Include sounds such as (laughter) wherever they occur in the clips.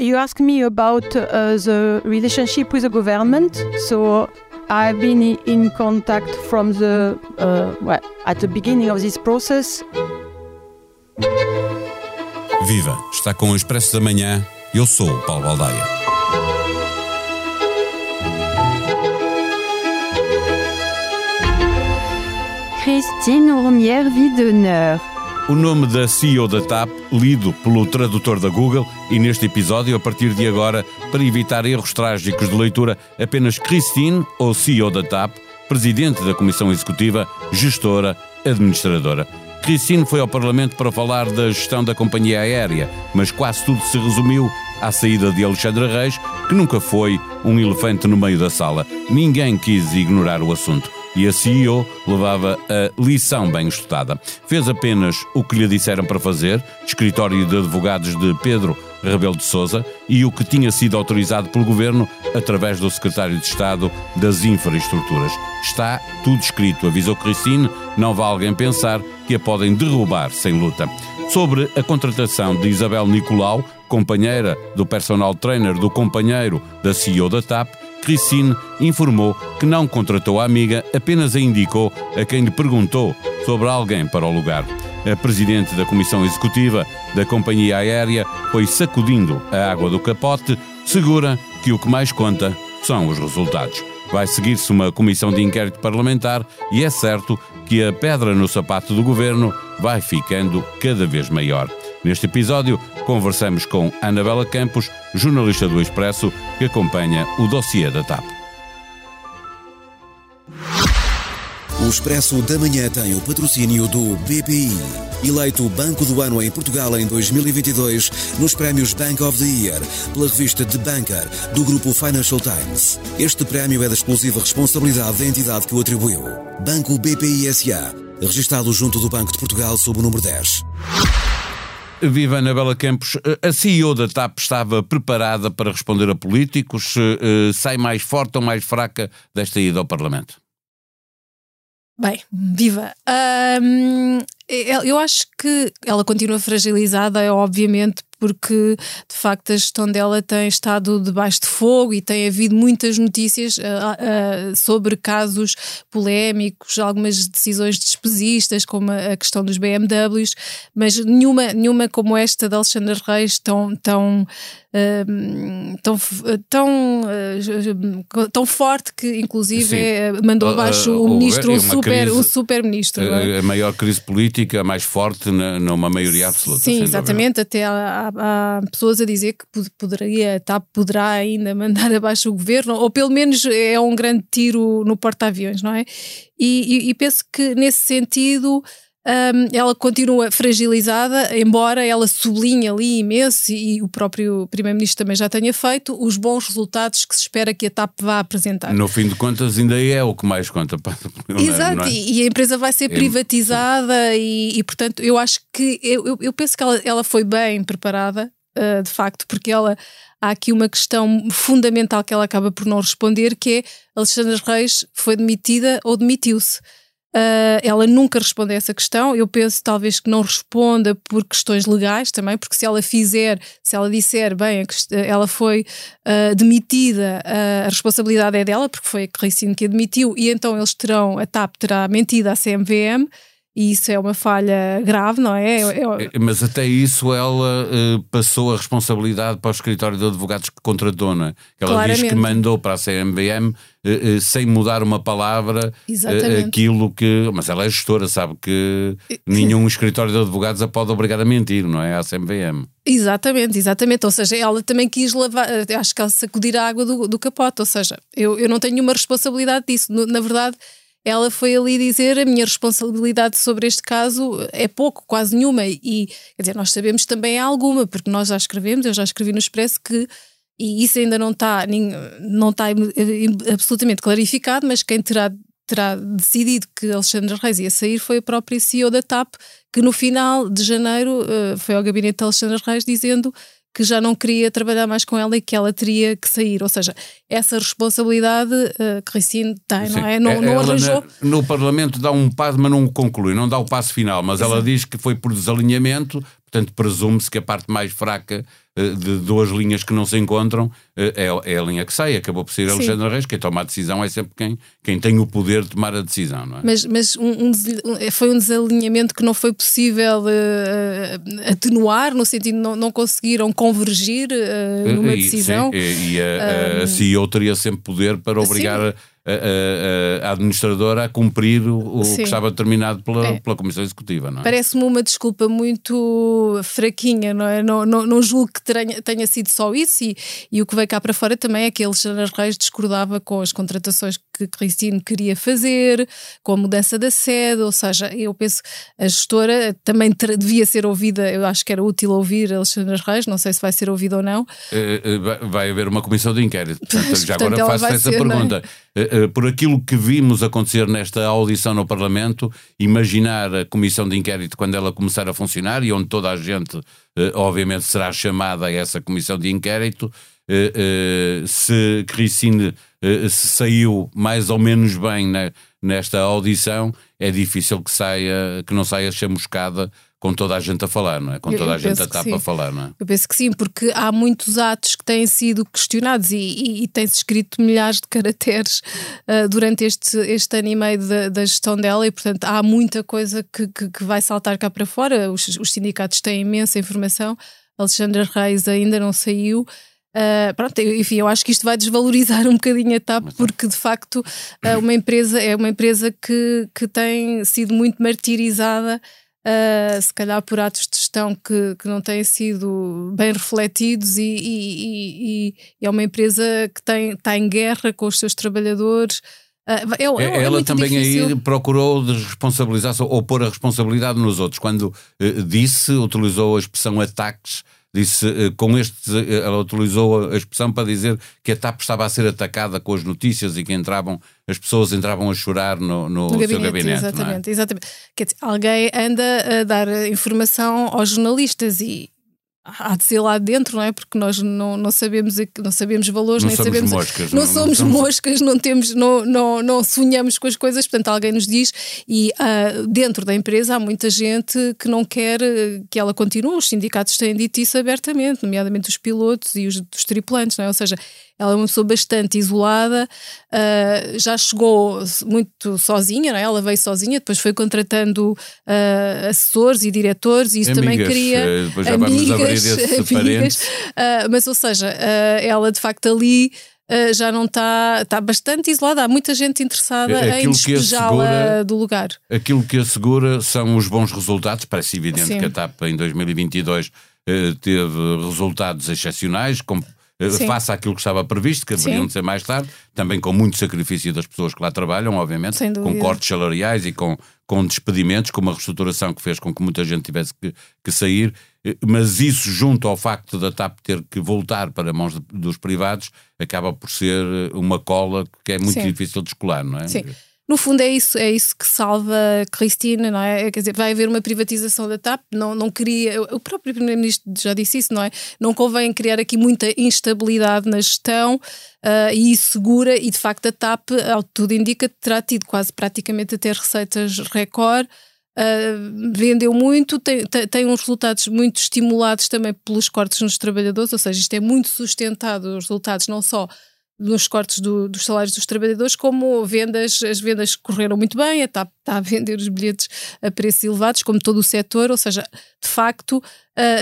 you asked me about uh, the relationship with the government. So I've been in contact from the uh, well at the beginning of this process. Viva! Está com o Expresso da Manhã. Eu sou o Paulo Baldaia. Christine Romière Widener. O nome da CEO da TAP, lido pelo tradutor da Google, e neste episódio, a partir de agora, para evitar erros trágicos de leitura, apenas Christine, ou CEO da TAP, presidente da Comissão Executiva, gestora, administradora. Christine foi ao Parlamento para falar da gestão da companhia aérea, mas quase tudo se resumiu à saída de Alexandre Reis, que nunca foi um elefante no meio da sala. Ninguém quis ignorar o assunto e a CEO levava a lição bem estudada. Fez apenas o que lhe disseram para fazer, escritório de advogados de Pedro Rebelo de Sousa, e o que tinha sido autorizado pelo governo através do secretário de Estado das Infraestruturas. Está tudo escrito, avisou Cristine, não vá alguém pensar que a podem derrubar sem luta. Sobre a contratação de Isabel Nicolau, companheira do personal trainer do companheiro da CEO da TAP, Christine informou que não contratou a amiga, apenas a indicou a quem lhe perguntou sobre alguém para o lugar. A presidente da comissão executiva da companhia aérea foi sacudindo a água do capote, segura que o que mais conta são os resultados. Vai seguir-se uma comissão de inquérito parlamentar e é certo que a pedra no sapato do governo vai ficando cada vez maior. Neste episódio, conversamos com Anabela Campos, jornalista do Expresso, que acompanha o dossiê da TAP. O Expresso da Manhã tem o patrocínio do BPI, eleito Banco do Ano em Portugal em 2022 nos prémios Bank of the Year pela revista The Banker do grupo Financial Times. Este prémio é da exclusiva responsabilidade da entidade que o atribuiu. Banco BPI SA, registado junto do Banco de Portugal sob o número 10. Viva Anabela Campos, a CEO da TAP estava preparada para responder a políticos? Eh, sai mais forte ou mais fraca desta ida ao Parlamento? Bem, viva. Um, eu acho que ela continua fragilizada, obviamente, porque de facto a gestão dela tem estado debaixo de fogo e tem havido muitas notícias uh, uh, sobre casos polémicos, algumas decisões despesistas, como a, a, questão dos BMWs, mas nenhuma, nenhuma como esta de Alexandre Reis tão, tão tão, tão, uh, tão forte que inclusive é, mandou abaixo uh, uh, o ministro, um super, crise, um super ministro. É? A maior crise política, a mais forte numa maioria absoluta. Sim, exatamente. Até há, pessoas a dizer que poderia, tá, poderá ainda mandar (laughs) abaixo o governo, ou pelo menos é um grande tiro no porta-aviões, não é? E, e, e penso que nesse sentido um, ela continua fragilizada, embora ela sublinhe ali imenso, e o próprio Primeiro-Ministro também já tenha feito, os bons resultados que se espera que a TAP vá apresentar. No fim de contas, ainda é o que mais conta. Exato, é? e a empresa vai ser é privatizada, e, e, portanto, eu acho que, eu, eu penso que ela, ela foi bem preparada, uh, de facto, porque ela há aqui uma questão fundamental que ela acaba por não responder, que é Alexandra Reis foi demitida ou demitiu-se. Uh, ela nunca responde a essa questão. Eu penso talvez que não responda por questões legais também, porque se ela fizer, se ela disser, bem, ela foi uh, demitida, uh, a responsabilidade é dela, porque foi a Cristine que a demitiu, e então eles terão, a TAP terá mentido à CMVM. E isso é uma falha grave, não é? é, é... Mas até isso ela uh, passou a responsabilidade para o escritório de advogados que contratou, não é? Ela Claramente. diz que mandou para a CMVM uh, uh, sem mudar uma palavra aquilo que. Mas ela é gestora, sabe que nenhum escritório de advogados a pode obrigar a mentir, não é? À CMVM. Exatamente, exatamente. Ou seja, ela também quis lavar, acho que ela sacudir a água do, do capote. Ou seja, eu, eu não tenho nenhuma responsabilidade disso. Na verdade ela foi ali dizer a minha responsabilidade sobre este caso é pouco, quase nenhuma. E quer dizer, nós sabemos também alguma, porque nós já escrevemos, eu já escrevi no Expresso que, e isso ainda não está, não está absolutamente clarificado, mas quem terá, terá decidido que Alexandre Reis ia sair foi a própria CEO da TAP, que no final de janeiro eh, foi ao gabinete de Alexandre Reis dizendo que já não queria trabalhar mais com ela e que ela teria que sair. Ou seja, essa responsabilidade uh, que Ricine tem, Sim. não é? Não, não arranjou. Na, no Parlamento dá um passo, mas não conclui, não dá o passo final. Mas Exato. ela diz que foi por desalinhamento, portanto, presume-se que a parte mais fraca eh, de duas linhas que não se encontram, é, é a linha que sai. Acabou por ser Sim. Alexandre Reis. Quem toma a decisão é sempre quem, quem tem o poder de tomar a decisão, não é? Mas, mas um, um, foi um desalinhamento que não foi possível uh, atenuar, no sentido de não, não conseguiram convergir uh, numa e, decisão. Sim, e, e a, a, CEO teria sempre poder para obrigar a, a, a, administradora a cumprir o, o que estava determinado pela, é. pela Comissão Executiva. Não é? Parece-me uma desculpa muito fraquinha, não é? Não, não, não julgo que tenha, tenha sido só isso e, e o que veio cá para fora também é que Alexandre Reis discordava com as contratações que Cristine queria fazer, com a mudança da sede, ou seja, eu penso que a gestora também devia ser ouvida, eu acho que era útil ouvir Alexandre Reis, não sei se vai ser ouvido ou não. Uh, vai haver uma comissão de inquérito, (laughs) portanto, já portanto, agora faço essa ser, é? pergunta. Uh, por aquilo que vimos acontecer nesta audição no Parlamento, imaginar a comissão de inquérito quando ela começar a funcionar e onde toda a gente, obviamente, será chamada a essa comissão de inquérito, se Cristine se saiu mais ou menos bem nesta audição, é difícil que saia, que não saia chamuscada com toda a gente a falar, não é? Com toda eu, a gente a tapa a falar, não é? Eu penso que sim, porque há muitos atos que têm sido questionados e, e, e tem-se escrito milhares de caracteres uh, durante este, este ano e meio da, da, gestão dela e, portanto, há muita coisa que, que, que vai saltar cá para fora. Os, os, sindicatos têm imensa informação. Alexandra Reis ainda não saiu. Uh, pronto, enfim, eu acho que isto vai desvalorizar (laughs) um bocadinho a TAP, porque de facto uh, uma empresa é uma empresa que, que tem sido muito martirizada uh, se calhar por atos de gestão que, que não têm sido bem refletidos e, e, e, e é uma empresa que tem, está em guerra com os seus trabalhadores. Uh, é, é, ela também difícil. aí procurou responsabilizar-se ou pôr a responsabilidade nos outros. Quando uh, disse, utilizou a expressão ataques disse eh, com este eh, ela utilizou a expressão para dizer que a TAP estava a ser atacada com as notícias e que entravam as pessoas entravam a chorar no, no, no gabinete, seu gabinete. Exatamente, é? exatamente. Quer dizer, alguém anda a dar informação aos jornalistas e há de ser lá dentro, não é? Porque nós não, não sabemos não sabemos valores, não nem sabemos moscas, não, não somos não moscas, não temos não, não, não sonhamos com as coisas, portanto alguém nos diz e uh, dentro da empresa há muita gente que não quer que ela continue, os sindicatos têm dito isso abertamente, nomeadamente os pilotos e os, os tripulantes, não é? Ou seja, ela é uma pessoa bastante isolada, uh, já chegou muito sozinha, não é? ela veio sozinha, depois foi contratando uh, assessores e diretores, e isso amigas, também queria. Eh, depois já amigas, vamos abrir esse (laughs) amigas, uh, mas, ou seja, ela de facto ali. Uh, já não está, está bastante isolada. Há muita gente interessada aquilo em despejá-la do lugar. Aquilo que assegura são os bons resultados. Parece evidente Sim. que a TAP em 2022 uh, teve resultados excepcionais, com eh, Sim. face àquilo que estava previsto, que deveriam de ser mais tarde, também com muito sacrifício das pessoas que lá trabalham, obviamente, com cortes salariais e com, com despedimentos, com uma reestruturação que fez com que muita gente tivesse que, que sair, eh, mas isso, junto ao facto da TAP ter que voltar para mãos de, dos privados, acaba por ser uma cola que é muito Sim. difícil de escolar, não é? Sim. No fundo é isso, é isso que salva Cristina, não é? Quer dizer, vai haver uma privatização da TAP, não, não queria, o próprio Primeiro-Ministro já disse isso, não é? Não convém criar aqui muita instabilidade na gestão uh, e segura, e de facto a TAP, ao tudo indica, terá tido quase praticamente até receitas recorde. Uh, vendeu muito, tem, tem, uns resultados muito estimulados também pelos cortes nos trabalhadores, ou seja, isto é muito sustentado, os resultados não só nos cortes do, dos salários dos trabalhadores, como vendas, as vendas correram muito bem, está, está a vender os bilhetes a preços elevados, como todo o setor, ou seja, de facto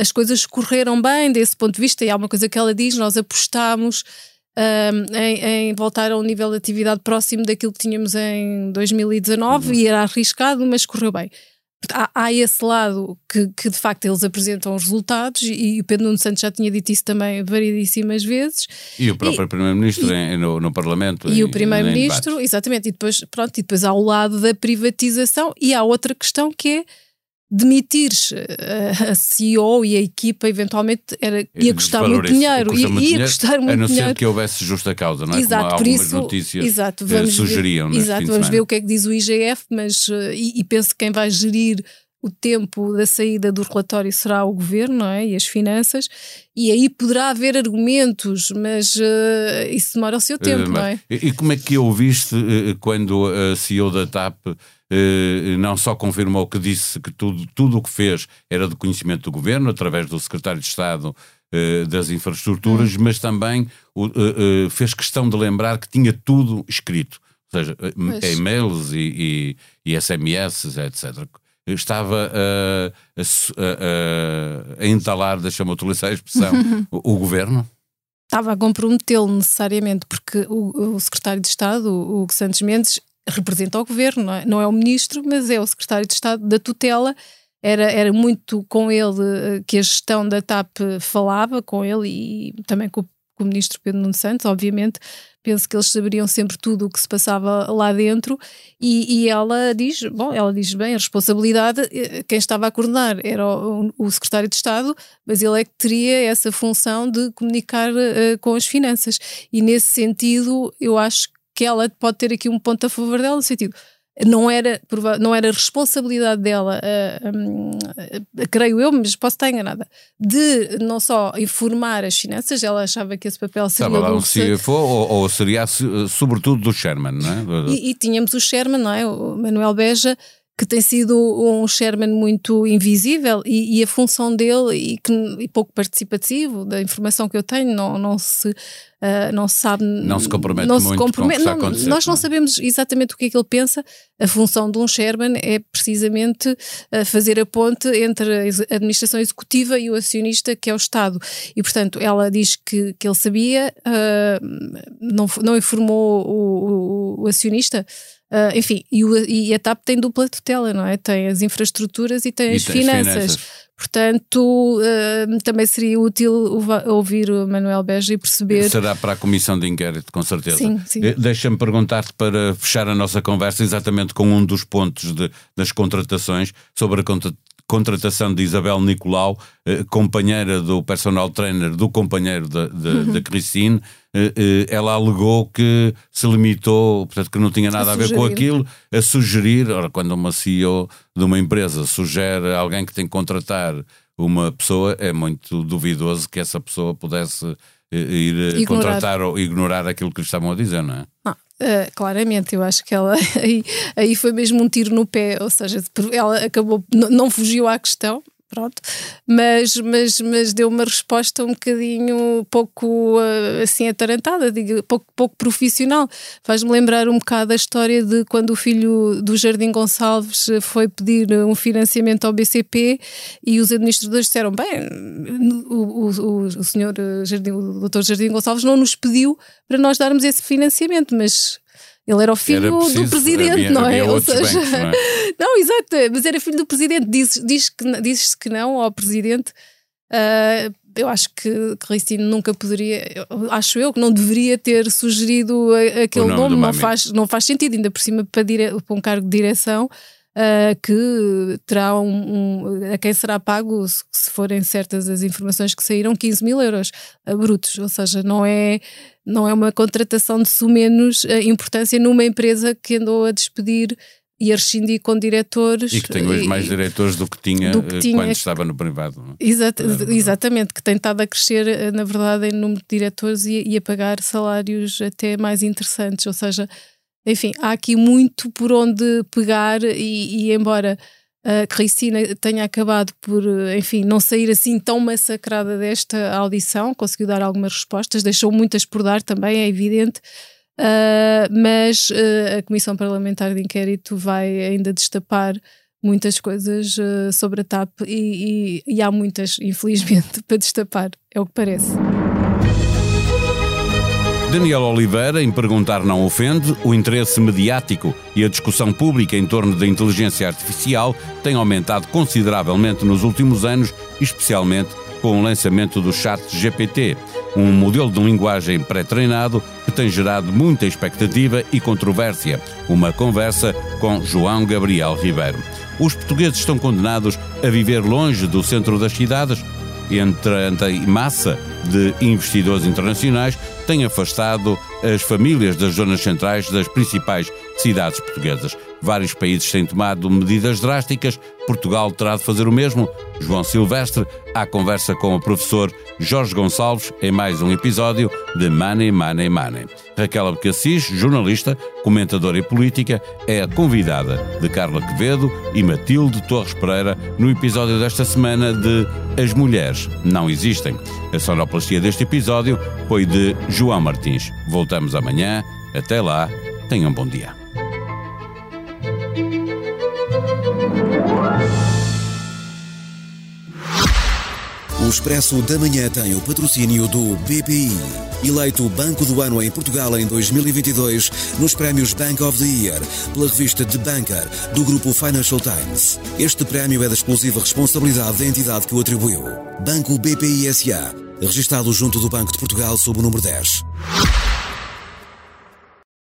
as coisas correram bem desse ponto de vista, e há uma coisa que ela diz, nós apostamos uh, em, em, voltar a um nível de atividade próximo daquilo que tínhamos em 2019 uhum. e era arriscado, mas correu bem. Há, há, esse lado que, que, de facto eles apresentam os resultados e o Pedro Nuno Santos já tinha dito isso também variedíssimas vezes. E o próprio Primeiro-Ministro no, no, Parlamento. E em, o Primeiro-Ministro, exatamente, e depois, pronto, e depois há o lado da privatização e há outra questão que é demitires a CEO e a equipa eventualmente era, ia custar muito dinheiro, ia, muito ia custar muito a não dinheiro. ser que houvesse justa causa, não é? Exato, Como por isso, notícias exato, eh, vamos sugeriam. Ver, exato, vamos ver o que é que diz o IGF, mas eh, e, e penso que quem vai gerir o tempo da saída do relatório será o governo não é? e as finanças, e aí poderá haver argumentos, mas uh, isso demora o seu tempo, uh, não é? E como é que ouviste uh, quando a CEO da TAP não só confirmou que disse que tudo, tudo o que fez era de conhecimento do governo, através do secretário de Estado uh, das infraestruturas, uhum. mas também uh, fez questão de lembrar que tinha tudo escrito, ou seja, e-mails e, e, e SMS, etc estava a, a, a, a entalar, deixa-me utilizar a expressão, (laughs) o, o, governo? Estava a comprometê-lo necessariamente, porque o, o, secretário de Estado, o Hugo Santos Mendes, representa o governo, não é? não é o ministro, mas é o secretário de Estado da tutela. Era, era muito com ele eh, que a gestão da TAP falava, com ele e também com, com o ministro Pedro Nuno Santos, obviamente, penso que eles saberiam sempre tudo o que se passava lá dentro e, e, ela diz, bom, ela diz bem, a responsabilidade, eh, quem estava a coordenar era o, o secretário de Estado, mas ele é que teria essa função de comunicar uh, com as finanças e nesse sentido eu acho que ela pode ter aqui um ponto a favor dela, no sentido, não era, não era responsabilidade dela, uh, uh, creio eu, mas posso estar enganada, de não só informar as finanças, ela achava que esse papel seria. Estava lá um CFO ou, ou, seria sobretudo do Sherman, não é? E, e, tínhamos o Sherman, não é? O Manuel Beja, que tem sido um Sherman muito invisível e, e a função dele e, que, e pouco participativo da informação que eu tenho não, não se uh, não se sabe não se compromete não muito se compromete, com não, nós não, não, sabemos exatamente o que é que ele pensa. A função de um Sherman é precisamente uh, fazer a ponte entre a administração executiva e o acionista que é o Estado. E portanto ela diz que, que ele sabia uh, não, não informou o, o, o acionista Uh, enfim, e, o, e, a TAP tem dupla tutela, não é? Tem as infraestruturas e tem e as tem finanças. finanças. Portanto, uh, também seria útil ouvir o Manuel Beja e perceber. Será para a comissão de inquérito, com certeza. Sim, sim. Eh, deixa-me perguntar-te para fechar a nossa conversa exatamente com um dos pontos de, das contratações sobre a contratação de Isabel Nicolau, eh, companheira do personal trainer do companheiro da uhum. Christine, eh, eh, ela alegou que se limitou, portanto que não tinha nada a, a ver com aquilo, a sugerir, ora, quando uma CEO de uma empresa sugere alguém que tem que contratar uma pessoa, é muito duvidoso que essa pessoa pudesse ir ignorar. contratar ou ignorar aquilo que lhe estavam a dizer, não é? Ah, Uh, claramente, eu acho que ela (laughs) aí, aí foi mesmo um tiro no pé, ou seja, ela acabou, não fugiu à questão, pronto, mas, mas, mas deu uma resposta um bocadinho pouco uh, assim atarantada, digo, pouco, pouco profissional. Faz-me lembrar um bocado a história de quando o filho do Jardim Gonçalves foi pedir um financiamento ao BCP e os administradores disseram: bem, o, o, o senhor Jardim, o doutor Jardim Gonçalves não nos pediu para nós darmos esse financiamento, mas ele era o filho era preciso, do presidente, havia, não é? Ou seja, bancos, não, é? (laughs) não, exato, mas era filho do presidente. Diz, diz que, diz que não ao presidente. Uh, eu acho que Cristina nunca poderia, acho eu que não deveria ter sugerido aquele nome, nome não, faz, não faz sentido, ainda por cima para, dire, para um cargo de direção. Uh, que terá um, um, a quem será pago, se forem certas as informações que saíram, 15 mil euros uh, brutos, ou seja, não é não é uma contratação de sumenos uh, importância numa empresa que andou a despedir e a rescindir com diretores. E que tem hoje mais diretores do que tinha, do que tinha quando estava no privado. É? Exato, exatamente, que tem estado a crescer, na verdade, em número de diretores e, e, a pagar salários até mais interessantes. Ou seja, enfim, há aqui muito por onde pegar e, e embora a Cristina tenha acabado por, enfim, não sair assim tão massacrada desta audição, conseguiu dar algumas respostas, deixou muitas por dar também, é evidente, uh, mas uh, a Comissão Parlamentar de Inquérito vai ainda destapar muitas coisas uh, sobre a TAP e, e, e há muitas, (laughs) infelizmente, para destapar, é o que parece. Daniel Oliveira, em Perguntar Não Ofende, o interesse mediático e a discussão pública em torno da inteligência artificial tem aumentado consideravelmente nos últimos anos, especialmente com o lançamento do Chat GPT, um modelo de linguagem pré-treinado que tem gerado muita expectativa e controvérsia. Uma conversa com João Gabriel Ribeiro. Os portugueses estão condenados a viver longe do centro das cidades? Entre a massa de investidores internacionais tem afastado as famílias das zonas centrais das principais cidades portuguesas. Vários países têm tomado medidas drásticas, Portugal terá de fazer o mesmo. João Silvestre, à conversa com o professor Jorge Gonçalves em mais um episódio de Money, Money, Money. Raquel Abcacis, jornalista, comentadora e política, é a convidada de Carla Quevedo e Matilde Torres Pereira no episódio desta semana de As Mulheres Não Existem. A sonoplastia deste episódio foi de João Martins. Voltamos amanhã. Até lá, tenham um bom dia. O Expresso da Manhã tem o patrocínio do BPI, eleito Banco do Ano em Portugal em 2022 nos prémios Bank of the Year pela revista The Banker do grupo Financial Times. Este prémio é da exclusiva responsabilidade da entidade que o atribuiu. Banco BPI SA, registado junto do Banco de Portugal sob o número 10.